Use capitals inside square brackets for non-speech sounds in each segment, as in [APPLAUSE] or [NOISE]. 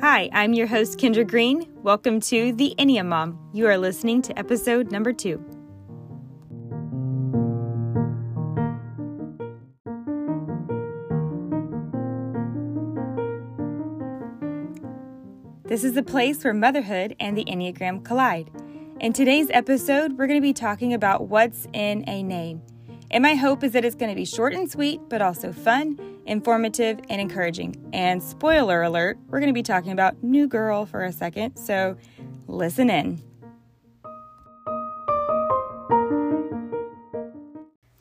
Hi, I'm your host, Kendra Green. Welcome to The Enneam Mom. You are listening to episode number two. This is the place where motherhood and the Enneagram collide. In today's episode, we're going to be talking about what's in a name. And my hope is that it's going to be short and sweet, but also fun, informative, and encouraging. And spoiler alert, we're going to be talking about New Girl for a second, so listen in.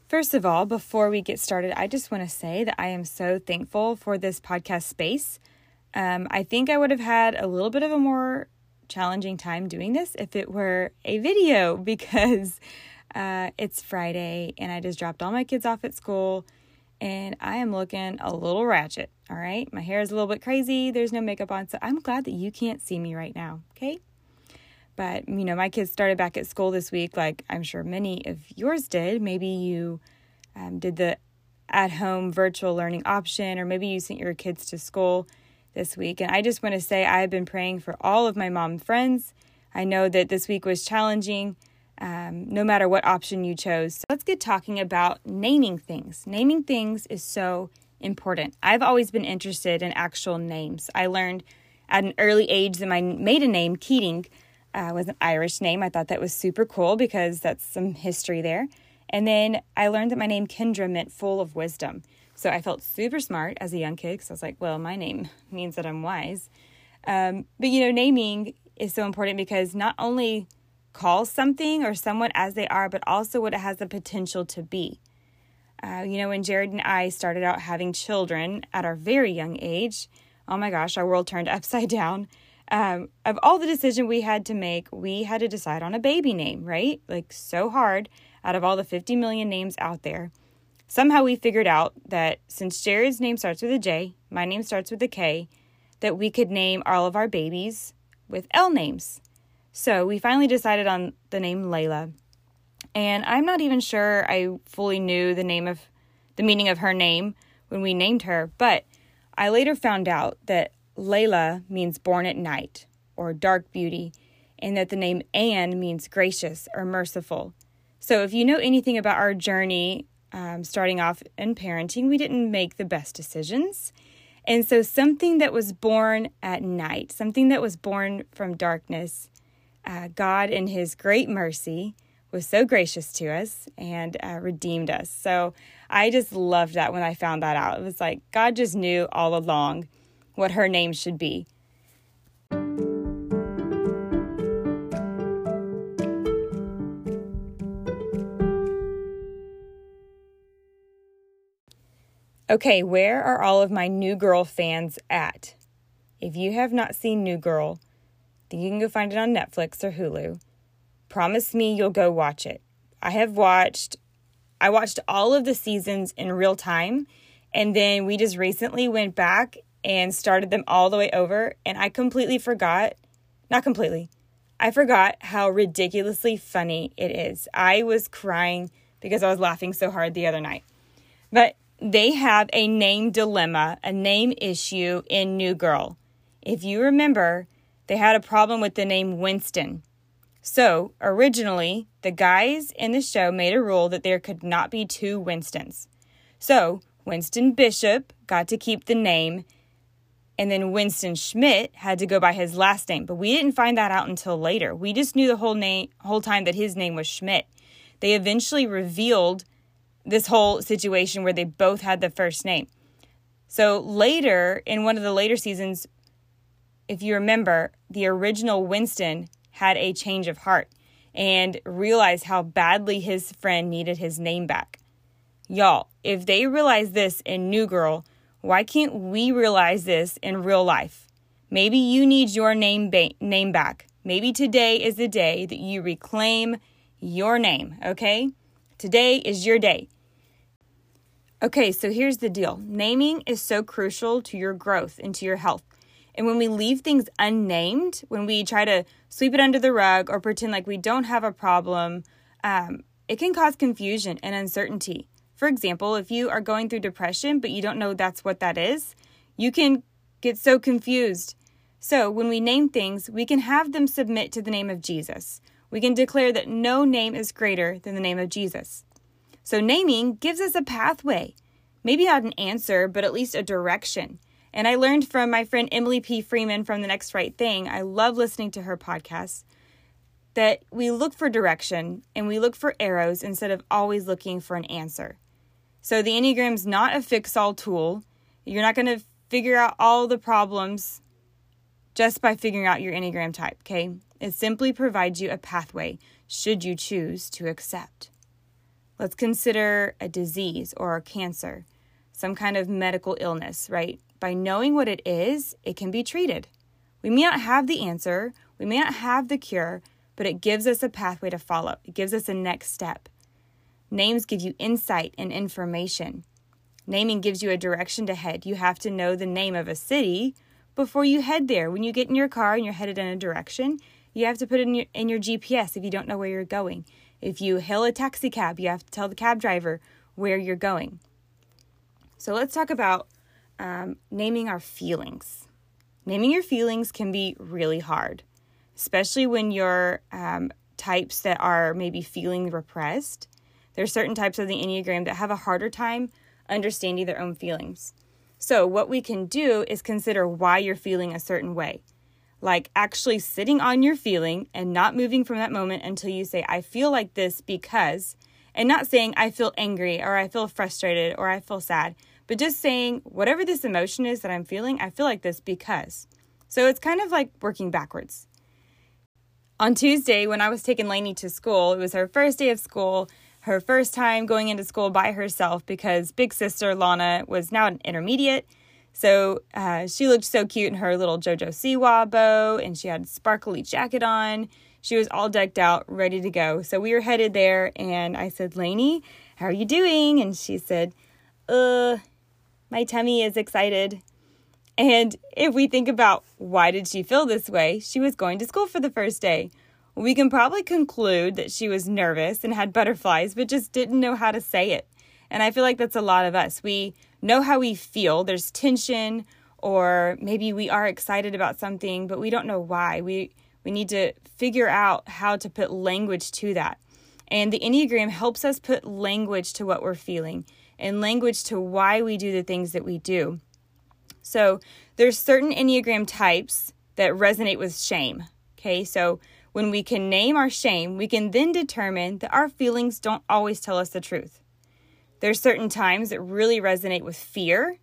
First of all, before we get started, I just want to say that I am so thankful for this podcast space. Um, I think I would have had a little bit of a more challenging time doing this if it were a video [LAUGHS] because uh, it's Friday and I just dropped all my kids off at school and I am looking a little ratchet. All right. My hair is a little bit crazy. There's no makeup on. So I'm glad that you can't see me right now. Okay. But, you know, my kids started back at school this week, like I'm sure many of yours did. Maybe you um, did the at home virtual learning option, or maybe you sent your kids to school this week. And I just want to say I have been praying for all of my mom friends. I know that this week was challenging um, no matter what option you chose. So let's get talking about naming things. Naming things is so important. I've always been interested in actual names. I learned at an early age that my maiden name, Keating, uh, was an Irish name. I thought that was super cool because that's some history there. And then I learned that my name, Kendra, meant full of wisdom. So I felt super smart as a young kid because I was like, well, my name [LAUGHS] means that I'm wise. Um, but you know, naming is so important because not only call something or someone as they are, but also what it has the potential to be. Uh, you know, when Jared and I started out having children at our very young age, oh my gosh, our world turned [LAUGHS] upside down. Um, of all the decision we had to make, we had to decide on a baby name, right? Like so hard out of all the 50 million names out there. Somehow we figured out that since Jared's name starts with a J, my name starts with a K, that we could name all of our babies with L names. So we finally decided on the name Layla. And I'm not even sure I fully knew the name of the meaning of her name when we named her, but I later found out that Layla means born at night or dark beauty, and that the name Anne means gracious or merciful. So if you know anything about our journey um, starting off in parenting, we didn't make the best decisions. And so something that was born at night, something that was born from darkness, uh, God, in His great mercy, was so gracious to us and uh, redeemed us. So I just loved that when I found that out. It was like God just knew all along what her name should be. Okay, where are all of my New Girl fans at? If you have not seen New Girl, you can go find it on Netflix or Hulu. Promise me you'll go watch it. I have watched I watched all of the seasons in real time and then we just recently went back and started them all the way over and I completely forgot, not completely. I forgot how ridiculously funny it is. I was crying because I was laughing so hard the other night. But they have a name dilemma, a name issue in New Girl. If you remember, they had a problem with the name Winston. So, originally, the guys in the show made a rule that there could not be two Winstons. So, Winston Bishop got to keep the name, and then Winston Schmidt had to go by his last name. But we didn't find that out until later. We just knew the whole name whole time that his name was Schmidt. They eventually revealed this whole situation where they both had the first name. So later, in one of the later seasons, if you remember, the original Winston had a change of heart and realized how badly his friend needed his name back. Y'all, if they realize this in New Girl, why can't we realize this in real life? Maybe you need your name ba- name back. Maybe today is the day that you reclaim your name, okay? Today is your day. Okay, so here's the deal. Naming is so crucial to your growth and to your health. And when we leave things unnamed, when we try to sweep it under the rug or pretend like we don't have a problem, um, it can cause confusion and uncertainty. For example, if you are going through depression but you don't know that's what that is, you can get so confused So, when we name things, we can have them submit to the name of Jesus. We can declare that no name is greater than the name of Jesus. So, naming gives us a pathway. Maybe not an answer, but at least a direction. And I learned from my friend Emily P. Freeman from The Next Right Thing. I love listening to her podcast that we look for direction and we look for arrows instead of always looking for an answer. So the Enneagram's not a fix all tool. You're not going to figure out all the problems just by figuring out your Enneagram type, okay? It simply provides you a pathway should you choose to accept. Let's consider a disease or a cancer, some kind of medical illness, right? By knowing what it is, it can be treated. We may not have the answer, we may not have the cure, but it gives us a pathway to follow. It gives us a next step. Names give you insight and information. Naming gives you a direction to head. You have to know the name of a city before you head there. When you get in your car and you're headed in a direction, you have to put it in your, in your GPS if you don't know where you're going. If you hail a taxi cab, you have to tell the cab driver where you're going. So let's talk about um, naming our feelings. Naming your feelings can be really hard especially when you're um, types that are maybe feeling repressed. There are certain types of the Enneagram that have a harder time understanding their own feelings. So, what we can do is consider why you're feeling a certain way. Like actually sitting on your feeling and not moving from that moment until you say, I feel like this because, and not saying, I feel angry or I feel frustrated or I feel sad, but just saying, whatever this emotion is that I'm feeling, I feel like this because. So, it's kind of like working backwards on Tuesday, when I was taking Lainey to school, it was her first day of school, her first time going into school by herself because big sister Lana was now an intermediate. So uh, she looked so cute in her little JoJo Siwa bow, and she had a sparkly jacket on. She was all decked out, ready to go. So we were headed there, and I said, Lainey, how are you doing? And she said, uh, my tummy is excited. And if we think about why did she feel this way, she was going to school for the first day. We can probably conclude that she was nervous and had butterflies, but just didn't know how to say it. And I feel like that's a lot of us. We know how we feel. There's tension, or maybe we are excited about something, but we don't know why. We we need to figure out how to put language to that. And the Enneagram helps us put language to what we're feeling and language to why we do the things that we do. So there's certain Enneagram types that resonate with shame. Okay, so when we can name our shame, we can then determine that our feelings don't always tell us the truth. There's certain times that really resonate with fear.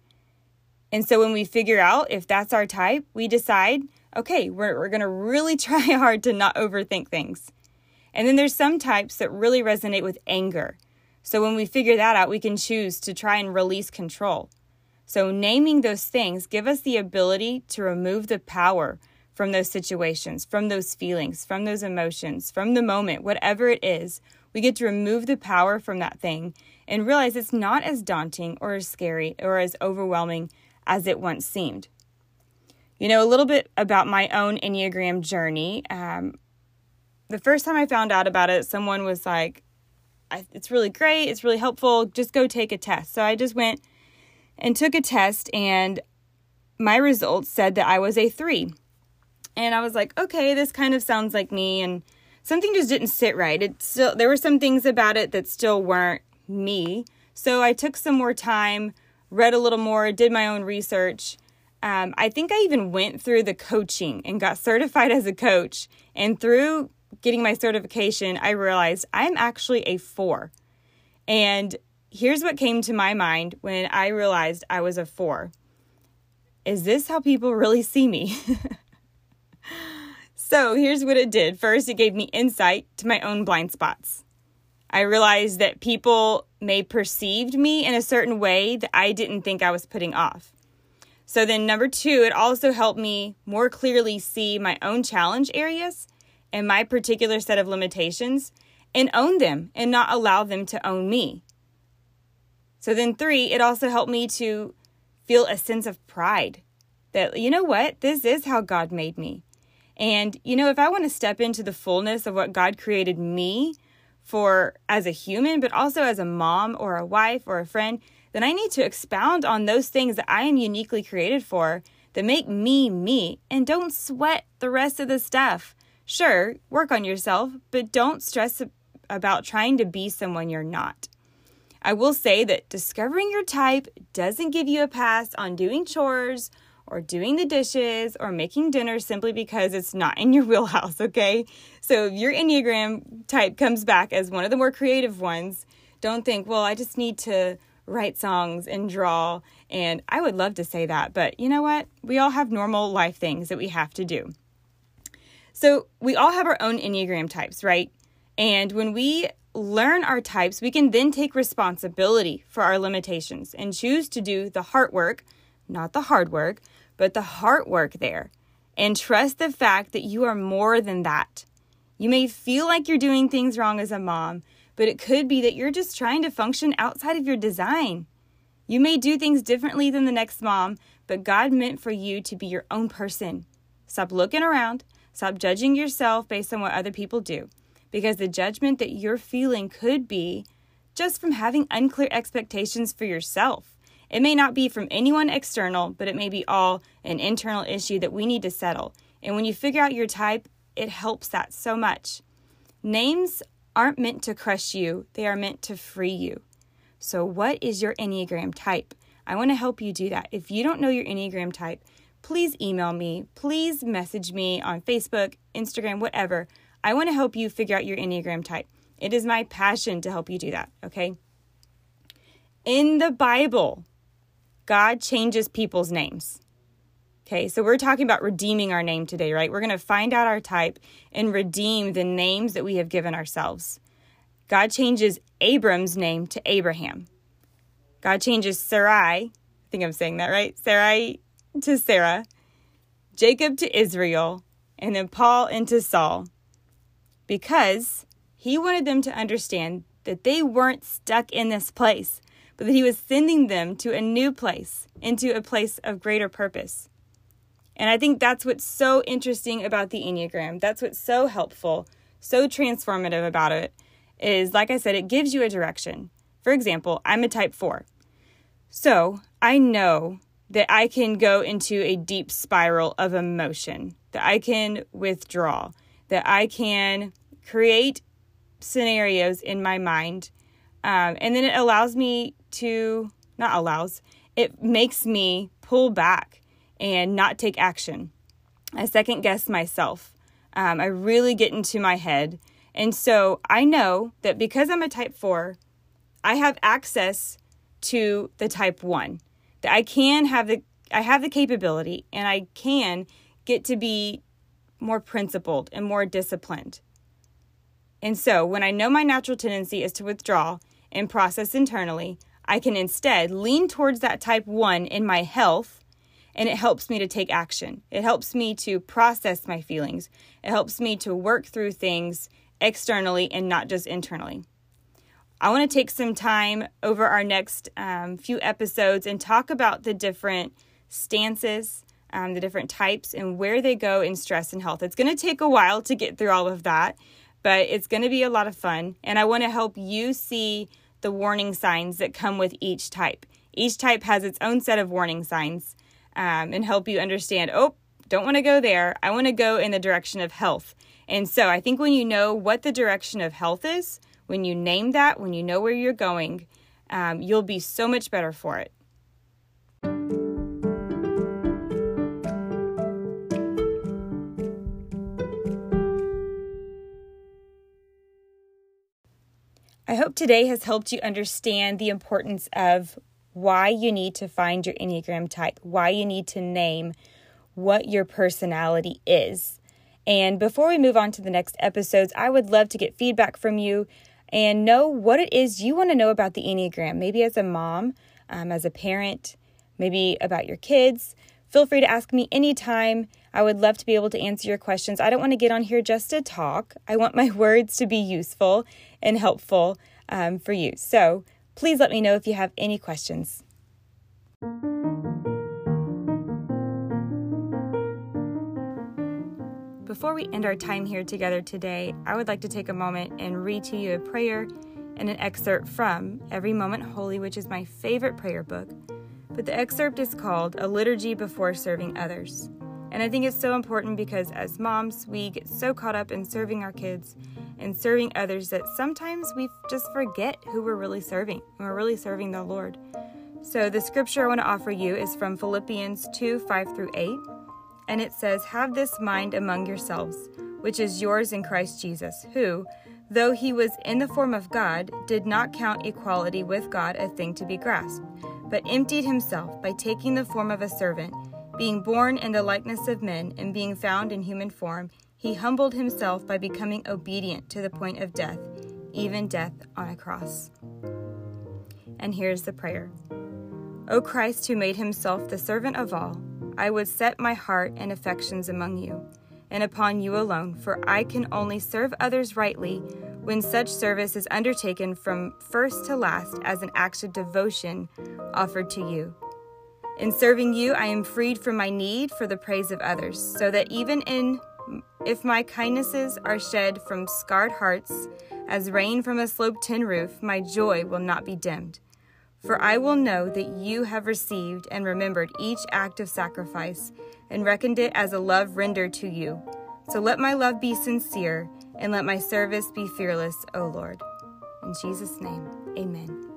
And so when we figure out if that's our type, we decide, okay, we're, we're going to really [LAUGHS] try hard to not overthink things. And then there's some types that really resonate with anger. So when we figure that out, we can choose to try and release control. So, naming those things give us the ability to remove the power from those situations, from those feelings, from those emotions, from the moment, whatever it is. We get to remove the power from that thing and realize it's not as daunting or as scary or as overwhelming as it once seemed. You know, a little bit about my own Enneagram journey. Um, the first time I found out about it, someone was like, it's really great, it's really helpful, just go take a test. So I just went and took a test, and my results said that I was a three. And I was like, okay, this kind of sounds like me. And something just didn't sit right. It still there were some things about it that still weren't me. So I took some more time, read a little more, did my own research. Um, I think I even went through the coaching and got certified as a coach. And through getting my certification, I realized I'm actually a four. And here's what came to my mind when I realized I was a four. Is this how people really see me? [LAUGHS] so here's what it did. First, it gave me insight to my own blind spots. I realized that people may perceived me in a certain way that I didn't think I was putting off. So then number 2, it also helped me more clearly see my own challenge areas and my particular set of limitations and own them and not allow them to own me. So then, three, it also helped me to feel a sense of pride that, you know what, this is how God made me. And, you know, if I want to step into the fullness of what God created me for as a human, but also as a mom or a wife or a friend, then I need to expound on those things that I am uniquely created for that make me me and don't sweat the rest of the stuff. Sure, work on yourself, but don't stress about trying to be someone you're not. I will say that discovering your type doesn't give you a pass on doing chores or doing the dishes or making dinner simply because it's not in your [LAUGHS] wheelhouse, okay? So if your Enneagram type comes back as one of the more creative ones, don't think, well, I just need to write songs and draw. And I would love to say that, but you know what? We all have normal life things that we have to do. So we all have our own Enneagram types, right? And when we learn our types, we can then take responsibility for our limitations and choose to do the heart work, not the hard work, but the heart work there. And trust the fact that you are more than that. You may feel like you're doing things wrong as a mom, but it could be that you're just trying to function outside of your design. You may do things differently than the next mom, but God meant for you to be your own person. Stop looking around, stop judging yourself based on what other people do because the judgment that you're feeling could be just from having unclear expectations for yourself. It may not be from anyone external, but it may be all an internal issue that we need to settle. And when you figure out your type, it helps that so much. Names aren't meant to crush you, they are meant to free you. So, what is your Enneagram type? I want to help you do that. If you don't know your Enneagram type, please email me, please message me on Facebook, Instagram, whatever. I want to help you figure out your Enneagram type. It is my passion to help you do that, okay? In the Bible, God changes people's names. Okay, so we're talking about redeeming our name today, right? We're going to find out our type and redeem the names that we have given ourselves. God changes Abram's name to Abraham. God changes Sarai, I think I'm saying that right, Sarai to Sarah, Jacob to Israel, and then Paul into Saul because he wanted them to understand that they weren't stuck in this place, but that he was sending them to a new place, into a place of greater purpose. And I think that's what's so interesting about the Enneagram. That's what's so helpful, so transformative about it is like I said, it gives you a direction. For example, I'm a type 4. So I know that I can go into a deep spiral of emotion, that I can withdraw, that I can create scenarios in my mind. Um, and then it allows me to, not allows, it makes me pull back and not take action. I second guess myself. Um, I really get into my head. And so I know that because I'm a type 4, I have access to the type 1. That I can have the I have the capability and I can get to be more principled and more disciplined. And so, when I know my natural tendency is to withdraw and process internally, I can instead lean towards that type 1 in my health, and it helps me to take action. It helps me to process my feelings. It helps me to work through things externally and not just internally. I want to take some time over our next um, few episodes and talk about the different stances um, the different types and where they go in stress and health. It's going to take a while to get through all of that, but it's going to be a lot of fun. And I want to help you see the warning signs that come with each type. Each type has its own set of warning signs um, and help you understand oh, don't want to go there. I want to go in the direction of health. And so I think when you know what the direction of health is, when you name that, when you know where you're going, um, you'll be so much better for it. I hope today has helped you understand the importance of why you need to find your Enneagram type, why you need to name what your personality is. And before we move on to the next episodes, I would love to get feedback from you and know what it is you want to know about the Enneagram, maybe as a mom, um, as a parent, maybe about your kids. Feel free to ask me anytime. I would love to be able to answer your questions. I don't want to get on here just to talk. I want my [LAUGHS] words to be useful and helpful um, for you. So please let me know if you have any questions. Before we end our time here together today, I would like to take a moment and read to you a prayer and an excerpt from Every Moment Holy, which is my favorite prayer book but the excerpt is called A Liturgy Before Serving Others. And I think it's so important because as moms, we get so caught up in serving our kids and serving others that sometimes we just forget who we're really serving. And we're really serving the Lord. So the scripture I want to offer you is from Philippians 2 5 through 8. And it says, Have this mind among yourselves, which is yours in Christ Jesus, who, though he was in the form of God, did not count equality with God a thing to be grasped, but emptied himself by taking the form of a servant. Being born in the likeness of men and being found in human form, he humbled himself by becoming obedient to the point of death, even death on a cross. And here's the prayer O Christ, who made himself the servant of all, I would set my heart and affections among you, and upon you alone, for I can only serve others rightly when such service is undertaken from first to last as an act of devotion offered to you. In serving you, I am freed from my need for the praise of others, so that even in if my kindnesses are shed from scarred hearts, as rain from a sloped tin roof, my joy will not be dimmed. For I will know that you have received and remembered each act of sacrifice and reckoned it as a love rendered to you. So let my love be sincere and let my service be fearless, O Lord. In Jesus' name, amen.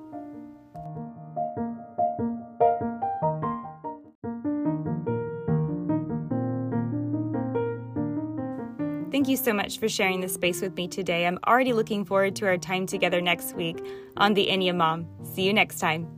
Thank you so much for sharing this space with me today. I'm already looking forward to our time together next week on the Enya Mom. See you next time.